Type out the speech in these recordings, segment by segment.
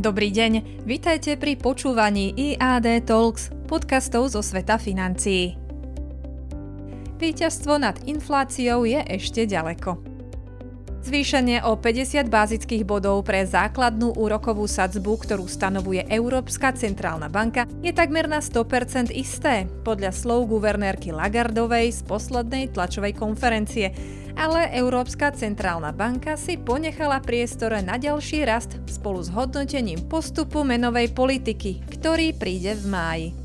Dobrý deň, vitajte pri počúvaní IAD Talks, podcastov zo sveta financií. Výťazstvo nad infláciou je ešte ďaleko. Zvýšenie o 50 bázických bodov pre základnú úrokovú sadzbu, ktorú stanovuje Európska centrálna banka, je takmer na 100% isté, podľa slov guvernérky Lagardovej z poslednej tlačovej konferencie. Ale Európska centrálna banka si ponechala priestor na ďalší rast spolu s hodnotením postupu menovej politiky, ktorý príde v máji.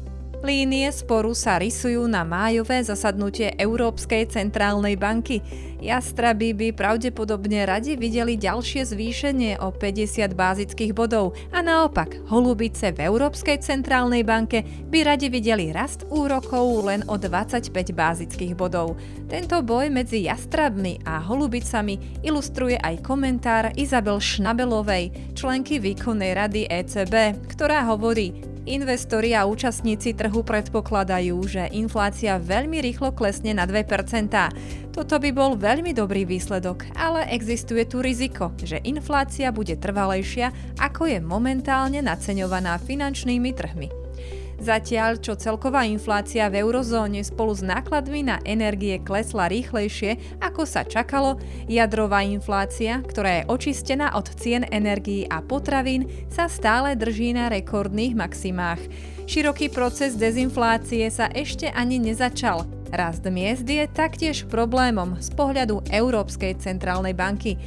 Línie sporu sa rysujú na májové zasadnutie Európskej centrálnej banky. Jastraby by pravdepodobne radi videli ďalšie zvýšenie o 50 bázických bodov a naopak holubice v Európskej centrálnej banke by radi videli rast úrokov len o 25 bázických bodov. Tento boj medzi jastrabmi a holubicami ilustruje aj komentár Izabel Šnabelovej, členky výkonnej rady ECB, ktorá hovorí, Investori a účastníci trhu predpokladajú, že inflácia veľmi rýchlo klesne na 2%. Toto by bol veľmi dobrý výsledok, ale existuje tu riziko, že inflácia bude trvalejšia, ako je momentálne naceňovaná finančnými trhmi. Zatiaľ, čo celková inflácia v eurozóne spolu s nákladmi na energie klesla rýchlejšie, ako sa čakalo, jadrová inflácia, ktorá je očistená od cien energií a potravín, sa stále drží na rekordných maximách. Široký proces dezinflácie sa ešte ani nezačal. Rast miest je taktiež problémom z pohľadu Európskej centrálnej banky.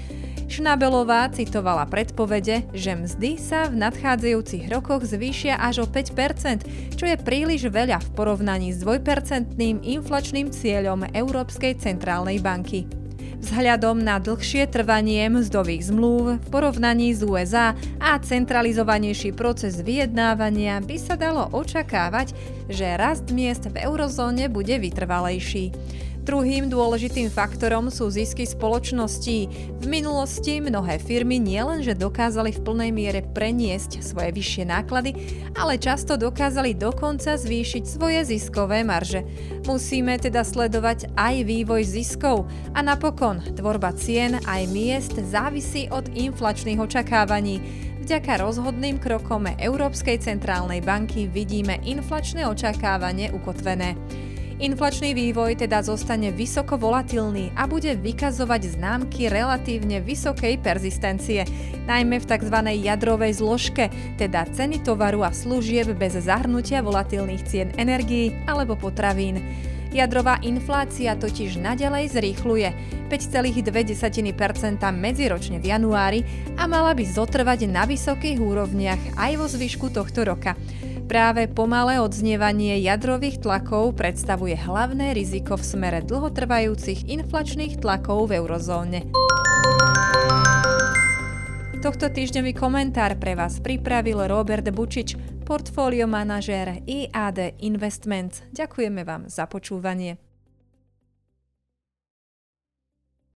Šnabelová citovala predpovede, že mzdy sa v nadchádzajúcich rokoch zvýšia až o 5%, čo je príliš veľa v porovnaní s dvojpercentným inflačným cieľom Európskej centrálnej banky. Vzhľadom na dlhšie trvanie mzdových zmluv v porovnaní s USA a centralizovanejší proces vyjednávania by sa dalo očakávať, že rast miest v eurozóne bude vytrvalejší. Druhým dôležitým faktorom sú zisky spoločností. V minulosti mnohé firmy nielenže dokázali v plnej miere preniesť svoje vyššie náklady, ale často dokázali dokonca zvýšiť svoje ziskové marže. Musíme teda sledovať aj vývoj ziskov a napokon tvorba cien aj miest závisí od inflačných očakávaní. Vďaka rozhodným krokom Európskej centrálnej banky vidíme inflačné očakávanie ukotvené. Inflačný vývoj teda zostane vysoko volatilný a bude vykazovať známky relatívne vysokej persistencie, najmä v tzv. jadrovej zložke, teda ceny tovaru a služieb bez zahrnutia volatilných cien energií alebo potravín. Jadrová inflácia totiž naďalej zrýchluje 5,2% medziročne v januári a mala by zotrvať na vysokých úrovniach aj vo zvyšku tohto roka. Práve pomalé odznievanie jadrových tlakov predstavuje hlavné riziko v smere dlhotrvajúcich inflačných tlakov v eurozóne. Tohto týždňový komentár pre vás pripravil Robert Bučič, portfólio manažér IAD Investments. Ďakujeme vám za počúvanie.